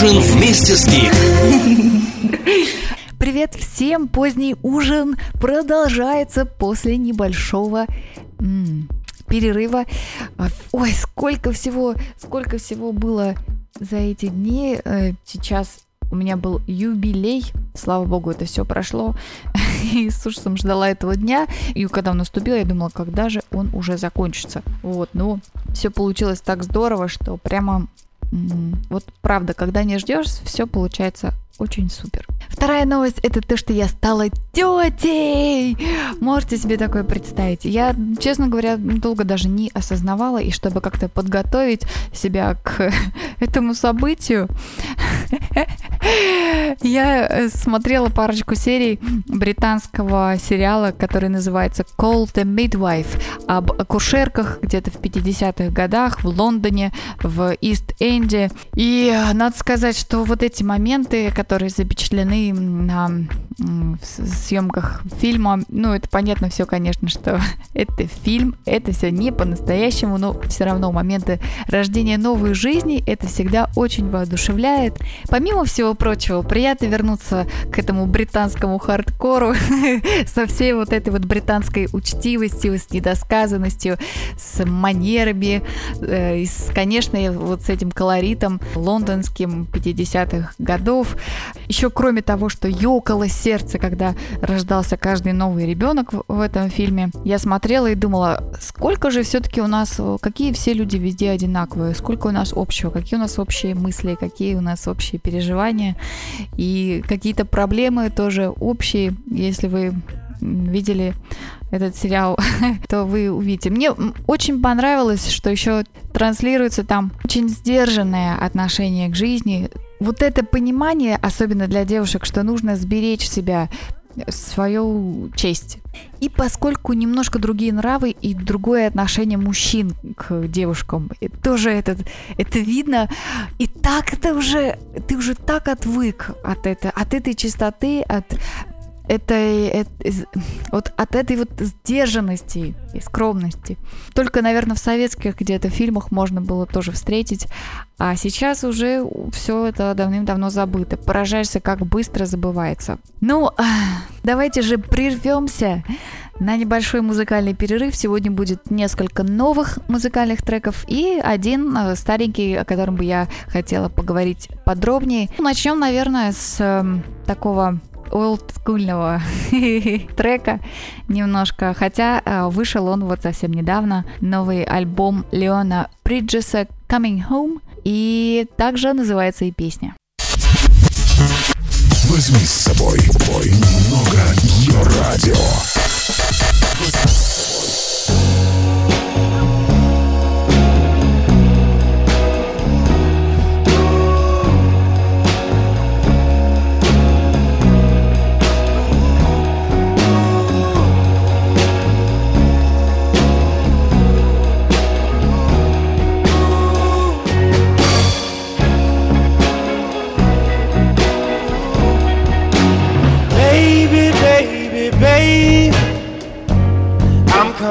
ужин вместе с Гик. Привет всем! Поздний ужин продолжается после небольшого м, перерыва. Ой, сколько всего, сколько всего было за эти дни. Э, Сейчас у меня был юбилей. Слава богу, это все прошло. И с ужасом ждала этого дня. И когда он наступил, я думала, когда же он уже закончится. Вот, но все получилось так здорово, что прямо вот правда, когда не ждешь, все получается очень супер. Вторая новость это то, что я стала тетей. Можете себе такое представить? Я, честно говоря, долго даже не осознавала, и чтобы как-то подготовить себя к этому событию, я э, смотрела парочку серий британского сериала, который называется Call the Midwife, об акушерках где-то в 50-х годах в Лондоне, в Ист-Энде. И э, надо сказать, что вот эти моменты, которые запечатлены на съемках фильма, ну, это понятно все, конечно, что это фильм, это все не по-настоящему, но все равно моменты рождения новой жизни, это всегда очень воодушевляет. Помимо всего прочего, приятно вернуться к этому британскому хардкору со всей вот этой вот британской учтивостью, с недосказанностью, с манерами, э, с, конечно, вот с этим колоритом лондонским 50-х годов. Еще кроме того, что ёкало сердце, когда рождался каждый новый ребенок в, этом фильме, я смотрела и думала, сколько же все-таки у нас, э, какие все люди везде одинаковые, сколько у нас общего, какие у нас общие мысли, какие у нас общие переживания и какие-то проблемы тоже общие, если вы видели этот сериал, то вы увидите. Мне очень понравилось, что еще транслируется там очень сдержанное отношение к жизни. Вот это понимание, особенно для девушек, что нужно сберечь себя, э, свою честь. И поскольку немножко другие нравы и другое отношение мужчин к девушкам, и тоже это, это видно, и так это уже, ты уже так отвык от, это, от этой чистоты, от этой, эт- из- вот от этой вот сдержанности и скромности. Только, наверное, в советских где-то фильмах можно было тоже встретить, а сейчас уже все это давным-давно забыто. Поражаешься, как быстро забывается. Ну, давайте же прервемся на небольшой музыкальный перерыв. Сегодня будет несколько новых музыкальных треков и один э, старенький, о котором бы я хотела поговорить подробнее. Начнем, наверное, с эм, такого олдскульного трека немножко, хотя э, вышел он вот совсем недавно, новый альбом Леона Бриджеса Coming Home, и также называется и песня. Возьми с собой бой немного ее радио.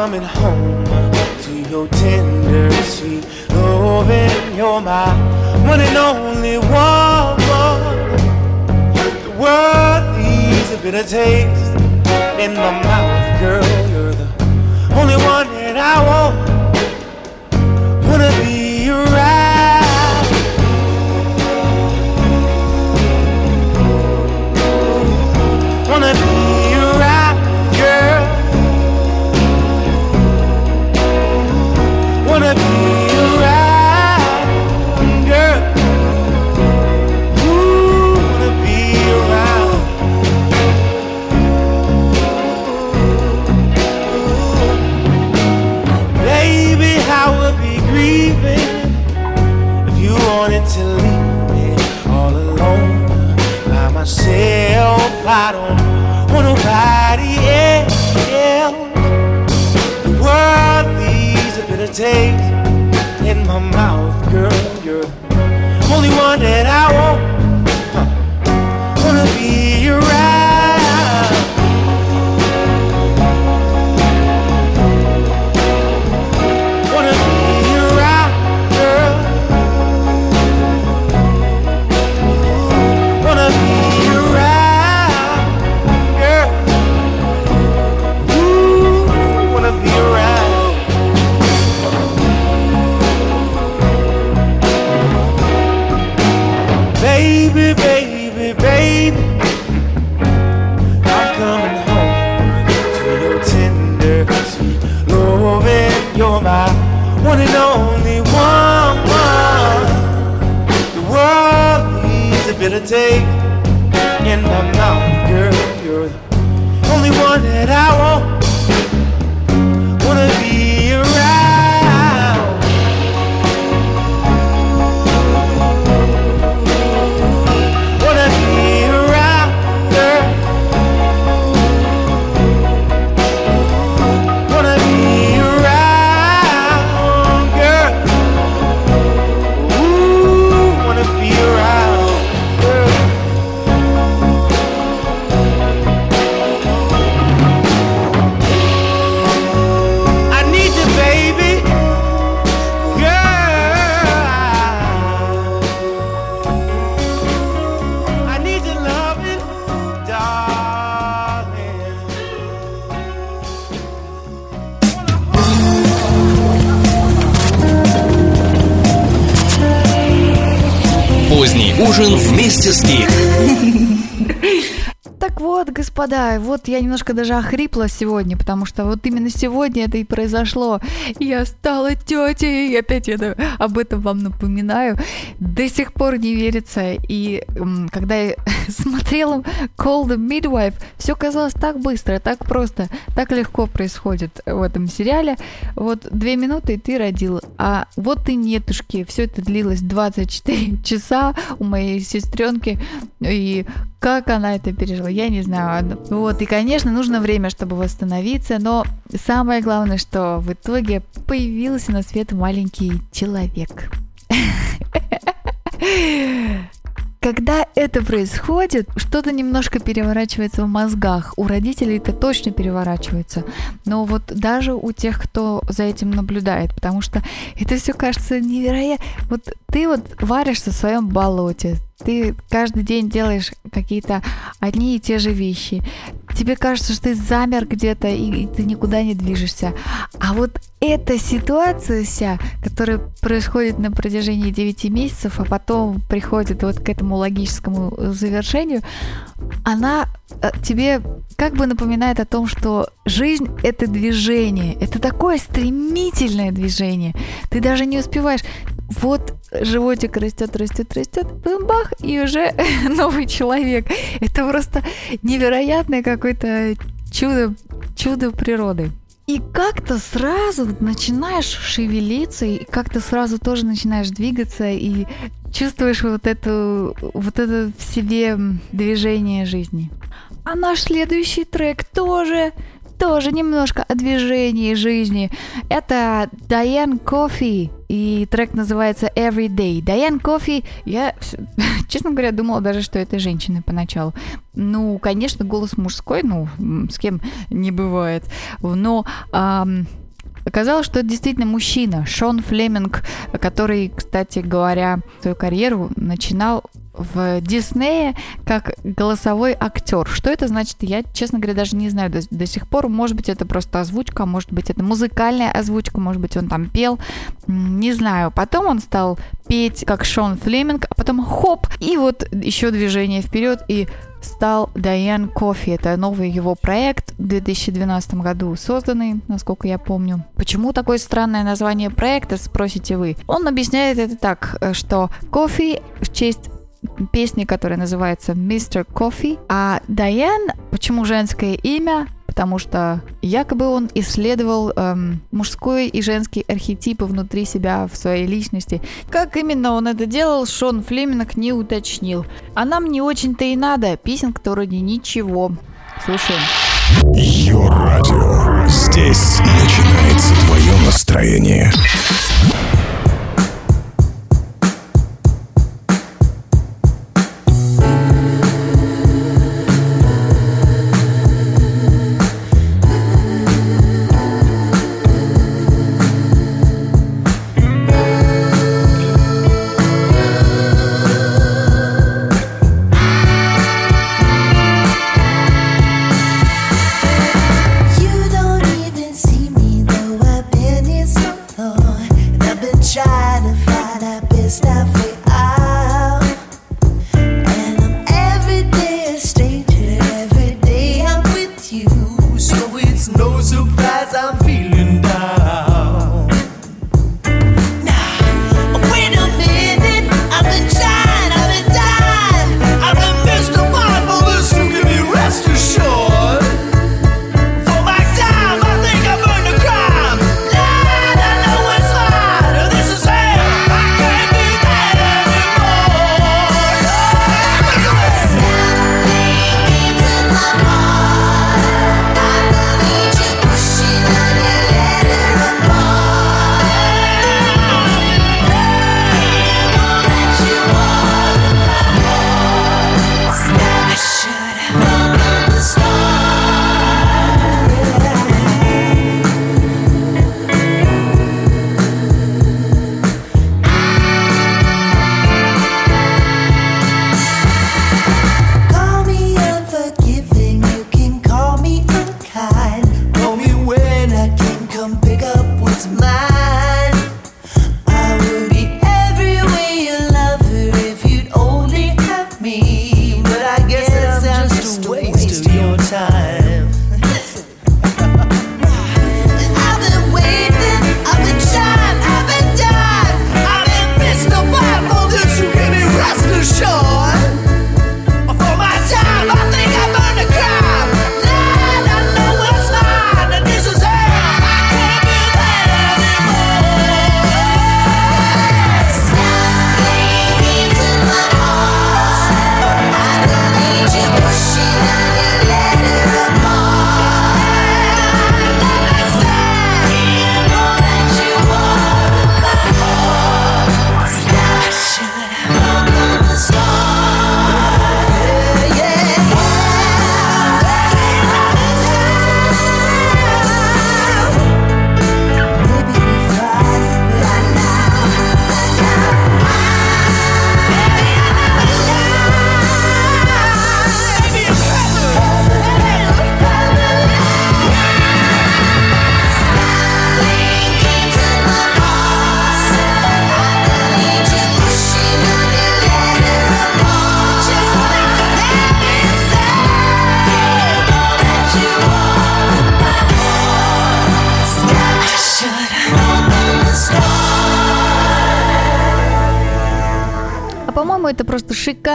Coming home to your tender, sweet loving. You're my one and only woman. The world needs a bitter taste in my mouth, only one that I want. Господа, вот я немножко даже охрипла сегодня, потому что вот именно сегодня это и произошло. Я стала тетей, и опять я об этом вам напоминаю. До сих пор не верится. И когда я смотрела Call the Midwife, все казалось так быстро, так просто, так легко происходит в этом сериале. Вот две минуты, и ты родил. А вот и нетушки. Все это длилось 24 часа у моей сестренки. И как она это пережила, я не знаю. Вот, и, конечно, нужно время, чтобы восстановиться, но самое главное, что в итоге появился на свет маленький человек. Когда это происходит, что-то немножко переворачивается в мозгах. У родителей это точно переворачивается. Но вот даже у тех, кто за этим наблюдает, потому что это все кажется невероятно. Вот ты вот варишься в своем болоте, ты каждый день делаешь какие-то одни и те же вещи. Тебе кажется, что ты замер где-то и, ты никуда не движешься. А вот эта ситуация вся, которая происходит на протяжении 9 месяцев, а потом приходит вот к этому логическому завершению, она тебе как бы напоминает о том, что жизнь — это движение, это такое стремительное движение. Ты даже не успеваешь. Вот животик растет, растет, растет, бах, и уже новый человек. Это просто невероятное какое-то чудо, чудо природы. И как-то сразу начинаешь шевелиться, и как-то сразу тоже начинаешь двигаться, и чувствуешь вот эту, вот это в себе движение жизни. А наш следующий трек тоже тоже немножко о движении жизни. Это Дайан Кофи, и трек называется Every Day. Дайан Кофи, я, честно говоря, думала даже, что это женщина поначалу. Ну, конечно, голос мужской, ну, с кем не бывает. Но... Ам, Оказалось, что это действительно мужчина, Шон Флеминг, который, кстати говоря, свою карьеру начинал в Диснее как голосовой актер. Что это значит, я, честно говоря, даже не знаю до, до сих пор. Может быть, это просто озвучка, может быть, это музыкальная озвучка, может быть, он там пел. Не знаю. Потом он стал петь как Шон Флеминг, а потом хоп, и вот еще движение вперед, и стал Дайан Кофи. Это новый его проект в 2012 году созданный, насколько я помню. Почему такое странное название проекта, спросите вы? Он объясняет это так, что кофе в честь песни, которая называется Mr. Coffee, а Дайан, почему женское имя? Потому что якобы он исследовал эм, мужской и женский архетипы внутри себя в своей личности. Как именно он это делал, Шон Флеминг не уточнил. А нам не очень-то и надо, песенка-то вроде ничего. Слушаем. Йо-радио. Здесь начинается твое настроение.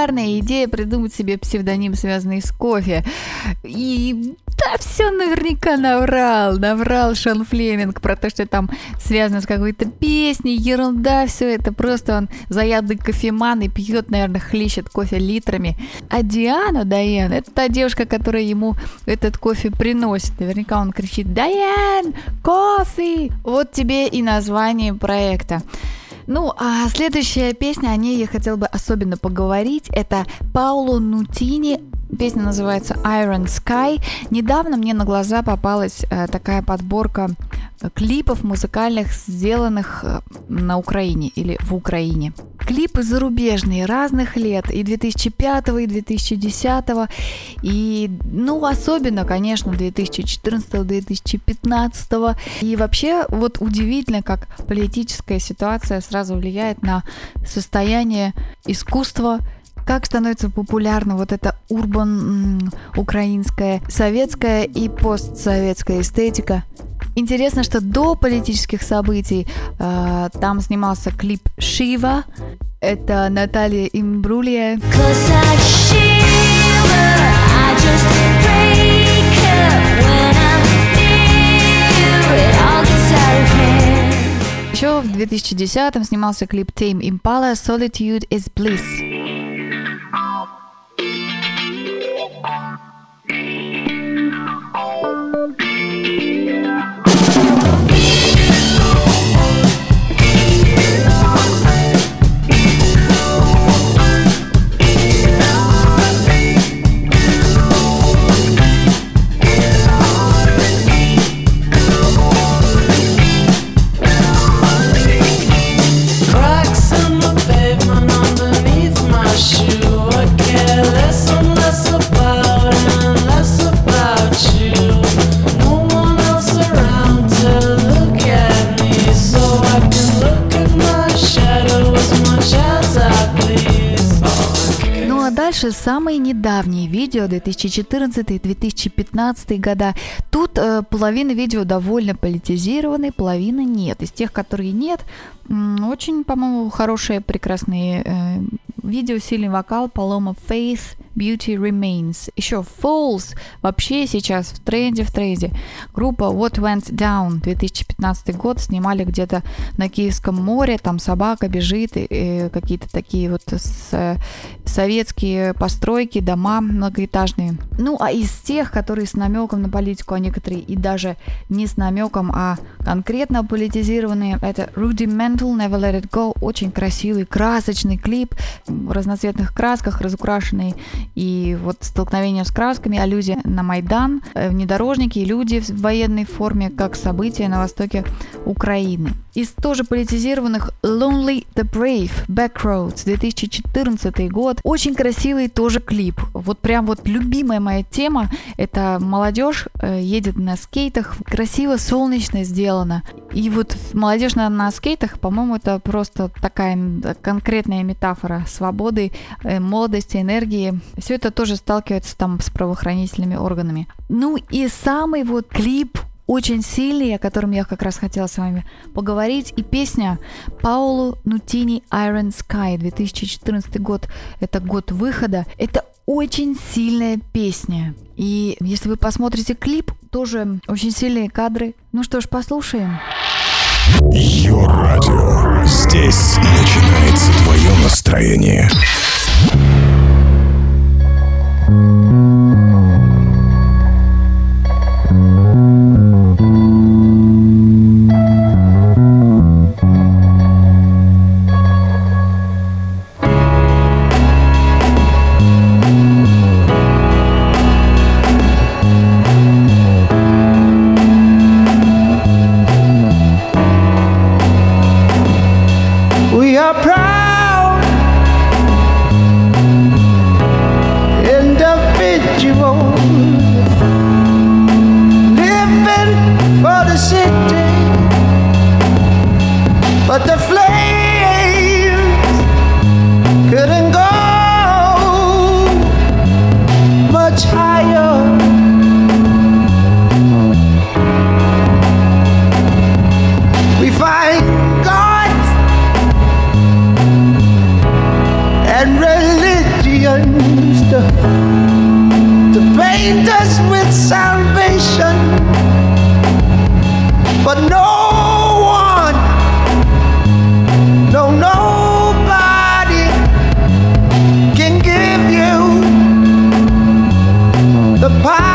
Шикарная идея придумать себе псевдоним, связанный с кофе. И да, все наверняка наврал, наврал Шон Флеминг про то, что там связано с какой-то песней, ерунда, все это просто он заядлый кофеман и пьет, наверное, хлещет кофе литрами. А Диана, Дайан, это та девушка, которая ему этот кофе приносит. Наверняка он кричит «Дайан, кофе!» Вот тебе и название проекта. Ну, а следующая песня, о ней я хотела бы особенно поговорить. Это Пауло Нутини. Песня называется Iron Sky. Недавно мне на глаза попалась э, такая подборка э, клипов музыкальных, сделанных э, на Украине или в Украине. Клипы зарубежные, разных лет, и 2005, и 2010, и, ну, особенно, конечно, 2014-2015. И вообще, вот удивительно, как политическая ситуация сразу влияет на состояние искусства, как становится популярна вот эта урбан украинская, советская и постсоветская эстетика. Интересно, что до политических событий э, там снимался клип Шива. Это Наталья Имбрулия. Еще в 2010-м снимался клип Tame Impala Solitude is Bliss. Дальше самые недавние видео 2014-2015 года. Тут э, половина видео довольно политизированы, половина нет. Из тех, которые нет, очень, по-моему, хорошие, прекрасные э, видео, сильный вокал, Paloma Faith, Beauty Remains. Еще Falls вообще сейчас в тренде, в тренде. Группа What Went Down 2015 год снимали где-то на Киевском море, там собака бежит, и, и какие-то такие вот с- советские постройки, дома многоэтажные. Ну, а из тех, которые с намеком на политику, а некоторые и даже не с намеком, а конкретно политизированные, это Rudimental Never Let It Go, очень красивый, красочный клип, в разноцветных красках, разукрашенный, и вот столкновение с красками, аллюзия на Майдан, э, внедорожники люди в военной форме, как события на востоке Украины. Из тоже политизированных Lonely the Brave, Backroads, 2014 год. Очень красивый тоже клип. Вот прям вот любимая моя тема. Это молодежь э, едет на скейтах. Красиво, солнечно сделано. И вот молодежь на, на скейтах, по-моему, это просто такая конкретная метафора свободы, э, молодости, энергии. Все это тоже сталкивается там с правоохранительными органами. Ну и самый вот клип очень сильный, о котором я как раз хотела с вами поговорить. И песня Паулу Нутини Iron Sky, 2014 год. Это год выхода. Это очень сильная песня. И если вы посмотрите клип, тоже очень сильные кадры. Ну что ж, послушаем. Йо-радио. Здесь начинается твое настроение. Bye.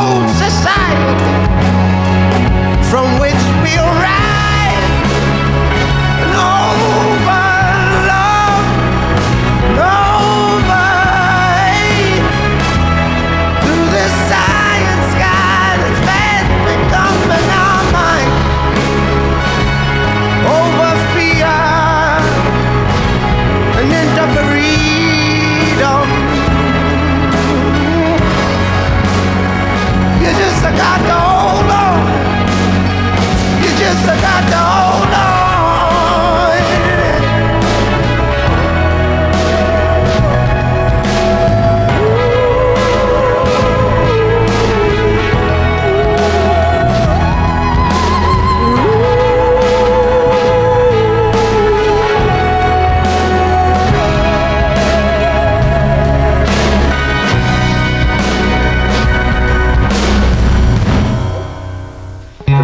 old society from which we arise.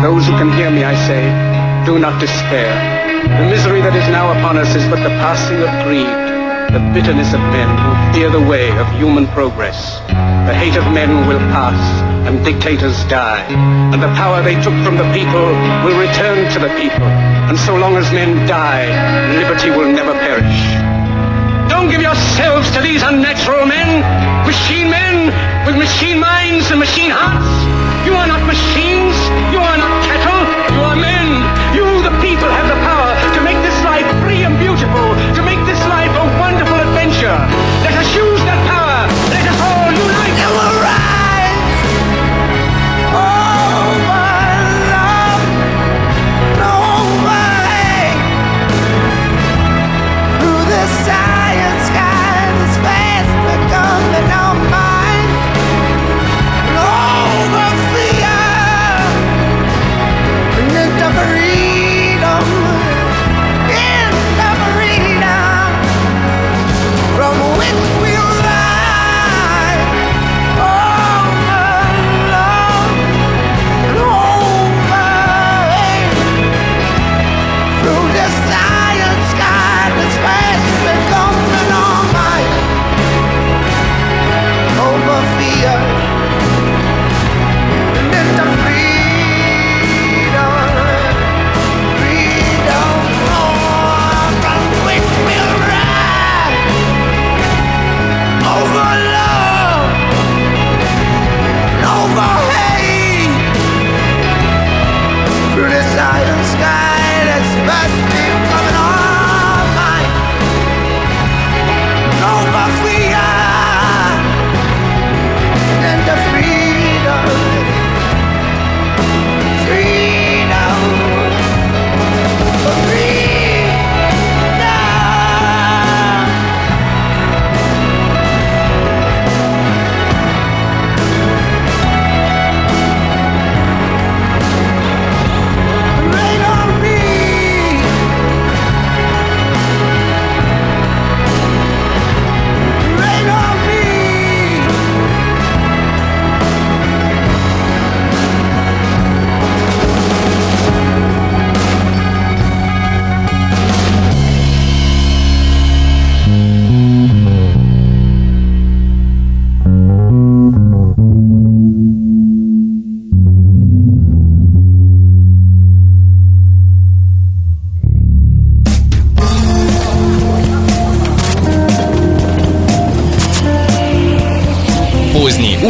Those who can hear me, I say, do not despair. The misery that is now upon us is but the passing of greed, the bitterness of men who fear the way of human progress. The hate of men will pass, and dictators die, and the power they took from the people will return to the people. And so long as men die, liberty will never perish. Don't give yourselves to these unnatural men, machine men with machine minds and machine hearts. You are not machines. You are not cattle. You are men.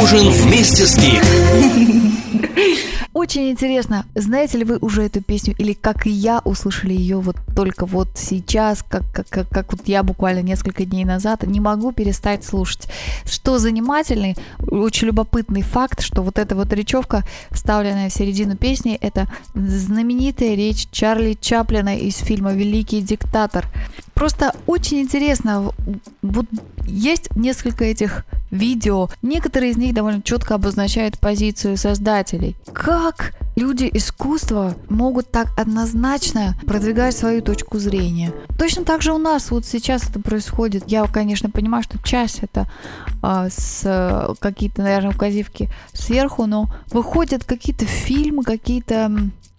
Ужин вместе с Гик. Очень интересно, знаете ли вы уже эту песню или как и я услышали ее вот только вот сейчас, как, как, как, как вот я буквально несколько дней назад, не могу перестать слушать. Что занимательный, очень любопытный факт, что вот эта вот речевка, вставленная в середину песни, это знаменитая речь Чарли Чаплина из фильма «Великий диктатор». Просто очень интересно, вот есть несколько этих видео, некоторые из них довольно четко обозначают позицию создателей. Как люди искусства могут так однозначно продвигать свою точку зрения? Точно так же у нас вот сейчас это происходит. Я, конечно, понимаю, что часть это а, с э, какие-то, наверное, указивки сверху, но выходят какие-то фильмы, какие-то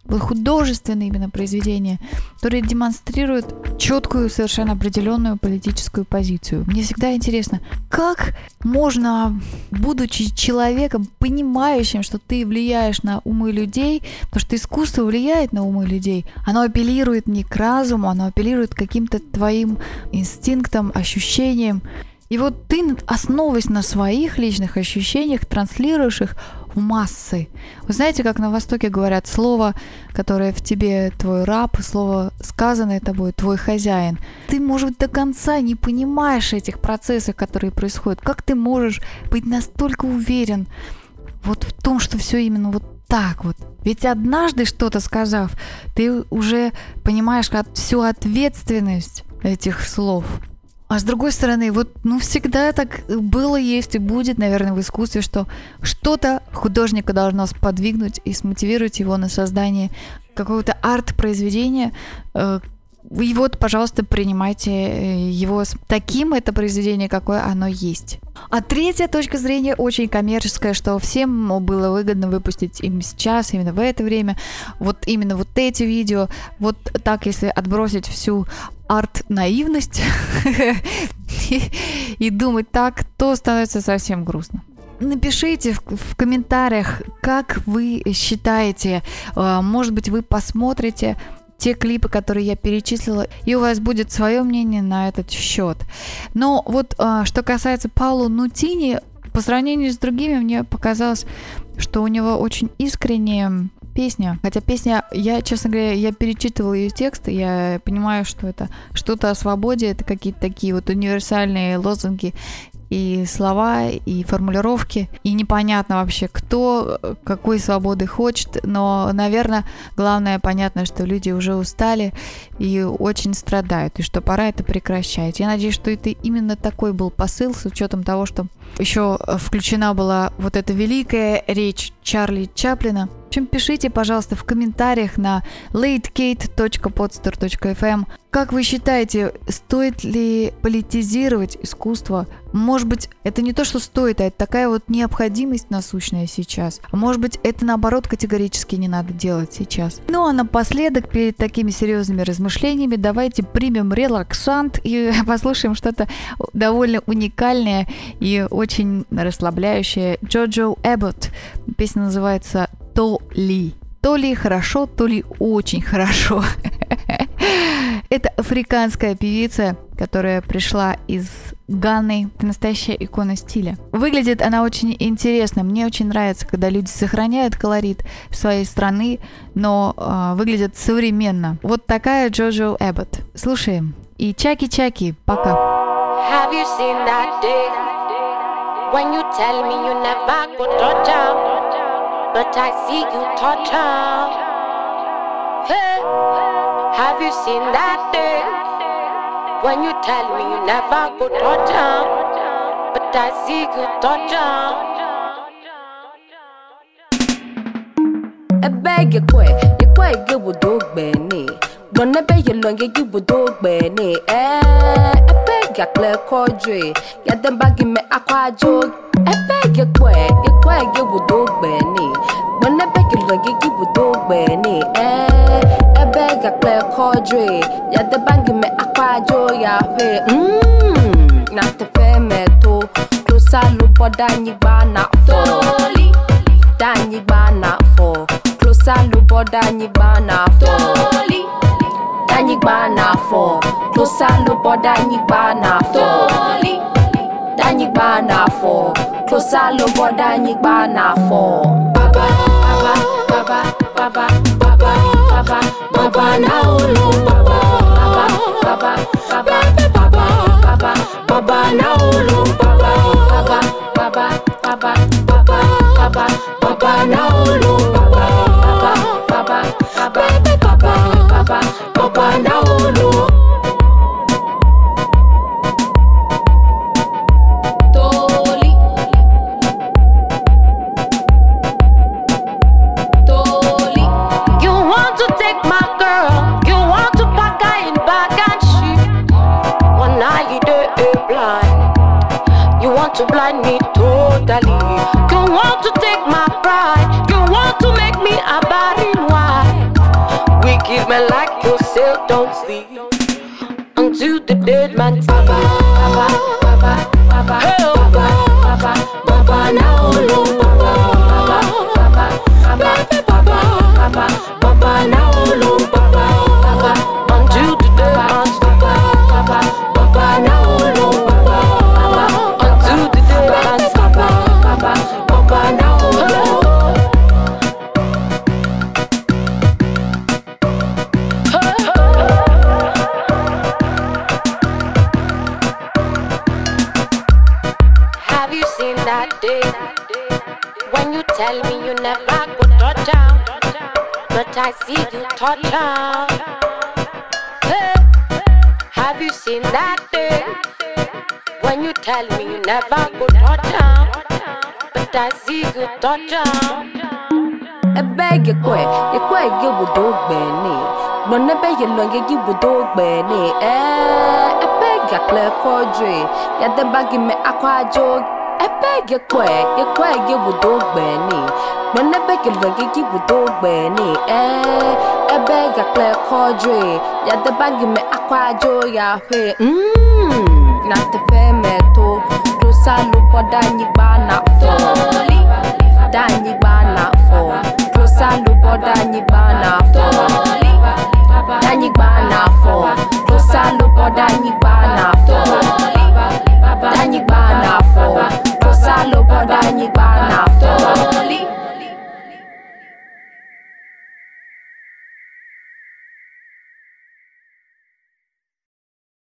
художественные именно произведения, которые демонстрируют четкую, совершенно определенную политическую позицию. Мне всегда интересно, как можно, будучи человеком, понимающим, что ты влияешь на умы людей, потому что искусство влияет на умы людей, оно апеллирует не к разуму, оно апеллирует к каким-то твоим инстинктам, ощущениям. И вот ты, основываясь на своих личных ощущениях, транслируешь их в массы. Вы знаете, как на Востоке говорят слово, которое в тебе твой раб, слово, сказанное тобой, твой хозяин. Ты, может быть, до конца не понимаешь этих процессов, которые происходят. Как ты можешь быть настолько уверен вот в том, что все именно вот так вот. Ведь однажды что-то сказав, ты уже понимаешь всю ответственность этих слов. А с другой стороны, вот ну всегда так было, есть и будет, наверное, в искусстве, что что-то художника должно сподвигнуть и смотивировать его на создание какого-то арт-произведения. И вот, пожалуйста, принимайте э, его таким это произведение, какое оно есть. А третья точка зрения очень коммерческая, что всем было выгодно выпустить им сейчас, именно в это время, вот именно вот эти видео, вот так, если отбросить всю арт-наивность и думать так, то становится совсем грустно. Напишите в, в комментариях, как вы считаете, э, может быть, вы посмотрите те клипы, которые я перечислила, и у вас будет свое мнение на этот счет. Но вот э, что касается Пауло Нутини, по сравнению с другими, мне показалось, что у него очень искренняя песня. Хотя песня, я, честно говоря, я перечитывала ее текст, и я понимаю, что это что-то о свободе, это какие-то такие вот универсальные лозунги и слова, и формулировки, и непонятно вообще, кто какой свободы хочет, но, наверное, главное понятно, что люди уже устали и очень страдают, и что пора это прекращать. Я надеюсь, что это именно такой был посыл, с учетом того, что еще включена была вот эта великая речь Чарли Чаплина. В общем, пишите, пожалуйста, в комментариях на latecate.podster.fm, как вы считаете, стоит ли политизировать искусство? Может быть, это не то, что стоит, а это такая вот необходимость насущная сейчас. А может быть, это наоборот категорически не надо делать сейчас. Ну а напоследок, перед такими серьезными размышлениями, давайте примем релаксант и послушаем что-то довольно уникальное и очень расслабляющее. Джоджо Эббот. Песня называется «То ли». То ли хорошо, то ли очень хорошо. Это африканская певица, которая пришла из Ганы. Это настоящая икона стиля. Выглядит она очень интересно. Мне очень нравится, когда люди сохраняют колорит своей страны, но э, выглядят современно. Вот такая Джоджо Эббот. Слушаем. И чаки-чаки. Пока. Have you seen that day when you tell me you never go touch her, but I see you torture. Hey, have you seen that day when you tell me you never go torture, but I see you torture. I beg you quit, you quite good with dog benny. Don't be you long, you give with dog benny. Eh, I beg you clear cordry, yeah, then bagging me aqua joke. ebege kwege kwege wụdo ogbeni kpọnebegilọgị gị wụdo ogbeni ee ebege kpe kọdri ya deba gị me akpajo ya hwe na tefe meto klosalụbọ danyigba na fọ. Danyigba na fọ. Klosalụbọ danyigba na fọ. Danyigba na fọ. Klosalụbọ danyigba na fọ. Danyigba na fọ. Closer lo boda nyigba na for. Baba, baba, baba, baba, baba, baba, baba na olo. Baba, baba, baba, baba, baba, baba na olo. Baba, baba, baba, baba, baba, baba, baba na olo. Me totally. You want to take my pride, you want to make me a barren wife. Wicked man like yourself don't sleep until the dead man sleep. Baba, baba, baba, Hey, baba, baba, When you tell me you never go touch down, but I see you touch down. I beg you quick, you quick, you would do Benny. Run a beg you long, you would do Benny. Eh, I beg you clear quadri. Yet the baggy me aqua joke. I beg you quick, you quick, you would do Benny. Run a beg you long, you would do Benny. Eh, I beg you clear quadri. Yet the baggy me aqua joke. Yeah, mmm natafeme tu lusalupo danyibanafo danyibanafo lusalupo danyibanafo danyibanafo lusalupo danyibanafo danyibanafo lusalupo danyibanafo